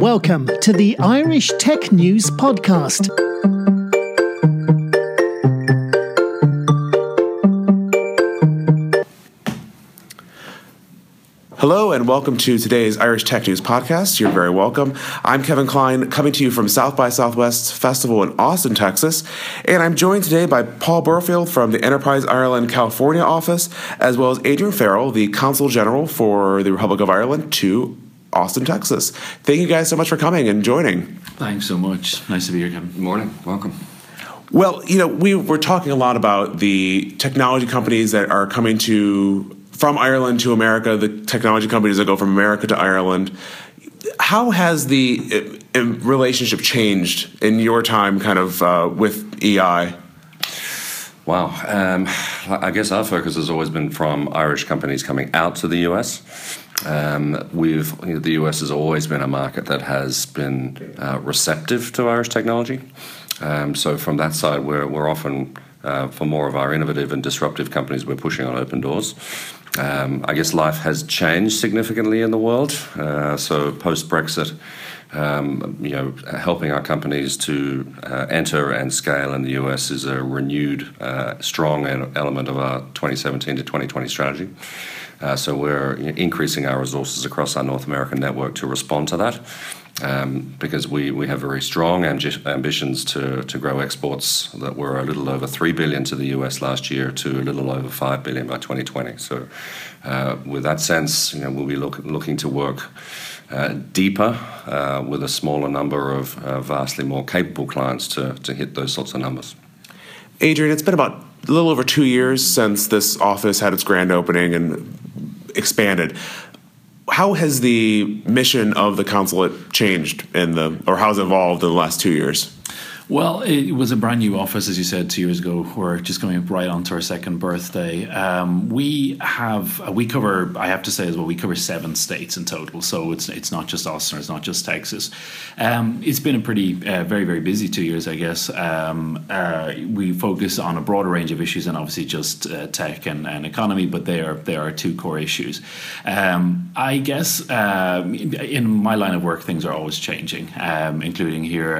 Welcome to the Irish Tech News Podcast. Hello and welcome to today's Irish Tech News podcast. You're very welcome. I'm Kevin Kline, coming to you from South by Southwest Festival in Austin, Texas, and I'm joined today by Paul Burfield from the Enterprise Ireland California office, as well as Adrian Farrell, the Consul General for the Republic of Ireland to Austin, Texas. Thank you guys so much for coming and joining. Thanks so much. Nice to be here, Kevin. Good morning. Welcome. Well, you know, we were talking a lot about the technology companies that are coming to from Ireland to America, the technology companies that go from America to Ireland. How has the uh, relationship changed in your time, kind of uh, with EI? Wow. Um, I guess our focus has always been from Irish companies coming out to the US. Um, we've you know, the US has always been a market that has been uh, receptive to Irish technology. Um, so from that side, we're we're often uh, for more of our innovative and disruptive companies, we're pushing on open doors. Um, I guess life has changed significantly in the world. Uh, so post Brexit, um, you know, helping our companies to uh, enter and scale in the US is a renewed, uh, strong element of our 2017 to 2020 strategy. Uh, so we're increasing our resources across our North American network to respond to that. Um, because we, we have very strong ambi- ambitions to, to grow exports that were a little over 3 billion to the US last year to a little over 5 billion by 2020. So, uh, with that sense, you know, we'll be look, looking to work uh, deeper uh, with a smaller number of uh, vastly more capable clients to, to hit those sorts of numbers. Adrian, it's been about a little over two years since this office had its grand opening and expanded. How has the mission of the consulate changed in the, or how has it evolved in the last two years? Well, it was a brand new office, as you said, two years ago. We're just coming right on to our second birthday. Um, we have uh, we cover. I have to say as well, we cover seven states in total. So it's it's not just Austin, it's not just Texas. Um, it's been a pretty uh, very very busy two years, I guess. Um, uh, we focus on a broader range of issues, and obviously just uh, tech and, and, economy, but they are they are two core issues. Um, I guess um, in my line of work, things are always changing, um, including here.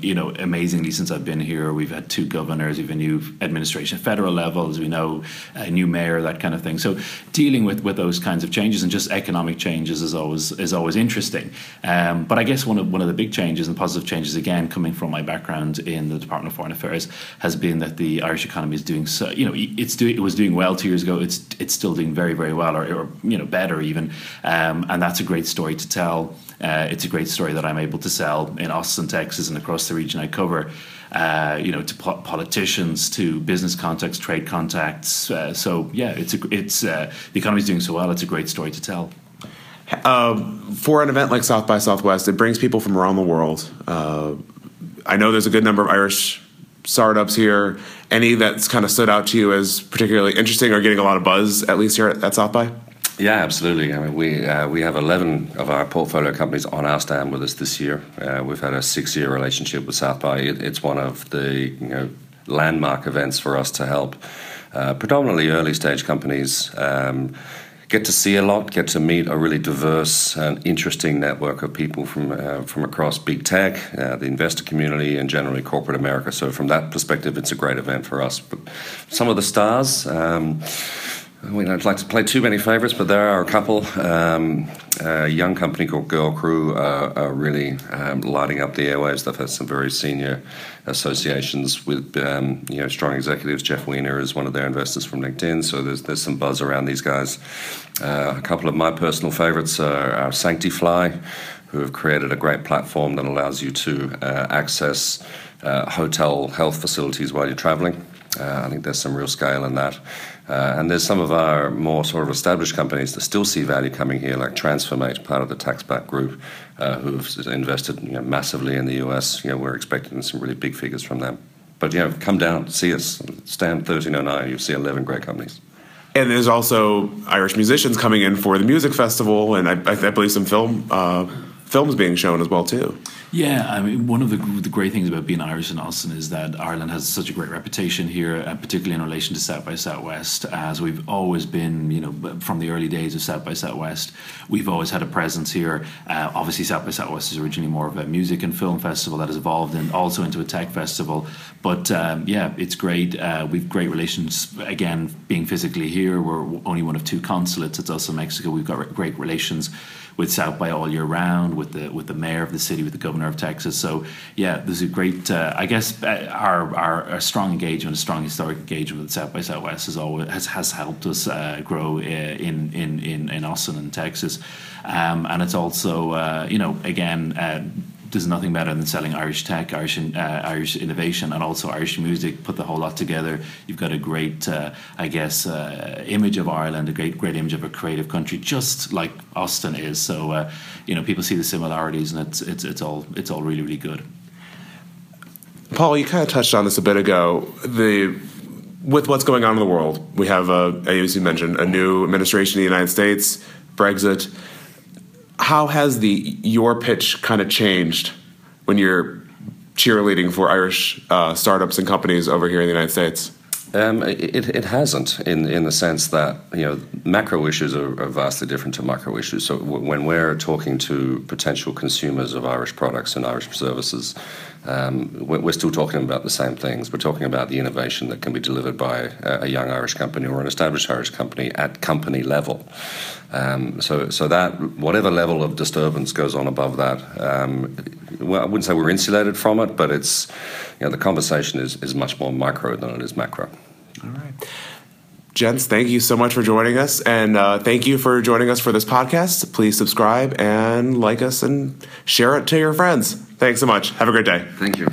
you know, amazing amazingly since I've been here. We've had two governors, we've a new administration at federal level, as we know, a new mayor, that kind of thing. So dealing with, with those kinds of changes and just economic changes is always is always interesting. Um, but I guess one of one of the big changes and positive changes, again, coming from my background in the Department of Foreign Affairs, has been that the Irish economy is doing so. You know, it's doing it was doing well two years ago. It's it's still doing very very well, or, or you know better even, um, and that's a great story to tell. Uh, it's a great story that I'm able to sell in Austin, Texas, and across the region I cover. Uh, you know, to po- politicians, to business contacts, trade contacts. Uh, so yeah, it's a, it's uh, the economy is doing so well. It's a great story to tell. Um, for an event like South by Southwest, it brings people from around the world. Uh, I know there's a good number of Irish startups here. Any that's kind of stood out to you as particularly interesting or getting a lot of buzz, at least here at, at South by? Yeah, absolutely. I mean, we uh, we have eleven of our portfolio companies on our stand with us this year. Uh, we've had a six-year relationship with South by. It, it's one of the you know landmark events for us to help uh, predominantly early-stage companies. Um, get to see a lot, get to meet a really diverse and interesting network of people from uh, from across big tech, uh, the investor community, and generally corporate America. So from that perspective, it's a great event for us. But some of the stars. Um, we don't like to play too many favourites, but there are a couple. Um, a young company called Girl Crew are, are really um, lighting up the airwaves. They've had some very senior associations with um, you know strong executives. Jeff Weiner is one of their investors from LinkedIn, so there's there's some buzz around these guys. Uh, a couple of my personal favourites are, are Sanctifly, who have created a great platform that allows you to uh, access uh, hotel health facilities while you're traveling. Uh, I think there's some real scale in that. Uh, and there's some of our more sort of established companies that still see value coming here, like Transformate, part of the TaxBack group, uh, who've invested you know, massively in the US. You know, we're expecting some really big figures from them. But you know, come down, see us, stand 1309. You'll see 11 great companies. And there's also Irish musicians coming in for the music festival, and I, I believe some film uh, films being shown as well too. Yeah, I mean, one of the, the great things about being Irish in Austin is that Ireland has such a great reputation here, uh, particularly in relation to South by Southwest, as we've always been, you know, from the early days of South by Southwest, we've always had a presence here. Uh, obviously, South by Southwest is originally more of a music and film festival that has evolved and also into a tech festival. But um, yeah, it's great. Uh, we've great relations. Again, being physically here, we're only one of two consulates. It's also Mexico. We've got great relations with South by all year round, with the with the mayor of the city, with the governor of Texas. So yeah, there's a great. Uh, I guess uh, our, our, our strong engagement, a strong historic engagement with South by Southwest has always has, has helped us uh, grow uh, in, in in in Austin and Texas, um, and it's also uh, you know again there's nothing better than selling Irish tech, Irish uh, Irish innovation, and also Irish music. Put the whole lot together, you've got a great, uh, I guess, uh, image of Ireland, a great, great image of a creative country, just like Austin is. So, uh, you know, people see the similarities, and it's it's it's all it's all really really good. Paul, you kind of touched on this a bit ago. The with what's going on in the world, we have, a, as you mentioned, a new administration in the United States, Brexit how has the your pitch kind of changed when you're cheerleading for Irish uh, startups and companies over here in the United States? Um, it, it hasn't in, in the sense that you know macro issues are, are vastly different to micro issues. So w- when we're talking to potential consumers of Irish products and Irish services, um, we're still talking about the same things. We're talking about the innovation that can be delivered by a young Irish company or an established Irish company at company level. Um, so, so that whatever level of disturbance goes on above that, um, well, I wouldn't say we're insulated from it, but it's you know the conversation is is much more micro than it is macro. All right. Gents, thank you so much for joining us. And uh, thank you for joining us for this podcast. Please subscribe and like us and share it to your friends. Thanks so much. Have a great day. Thank you.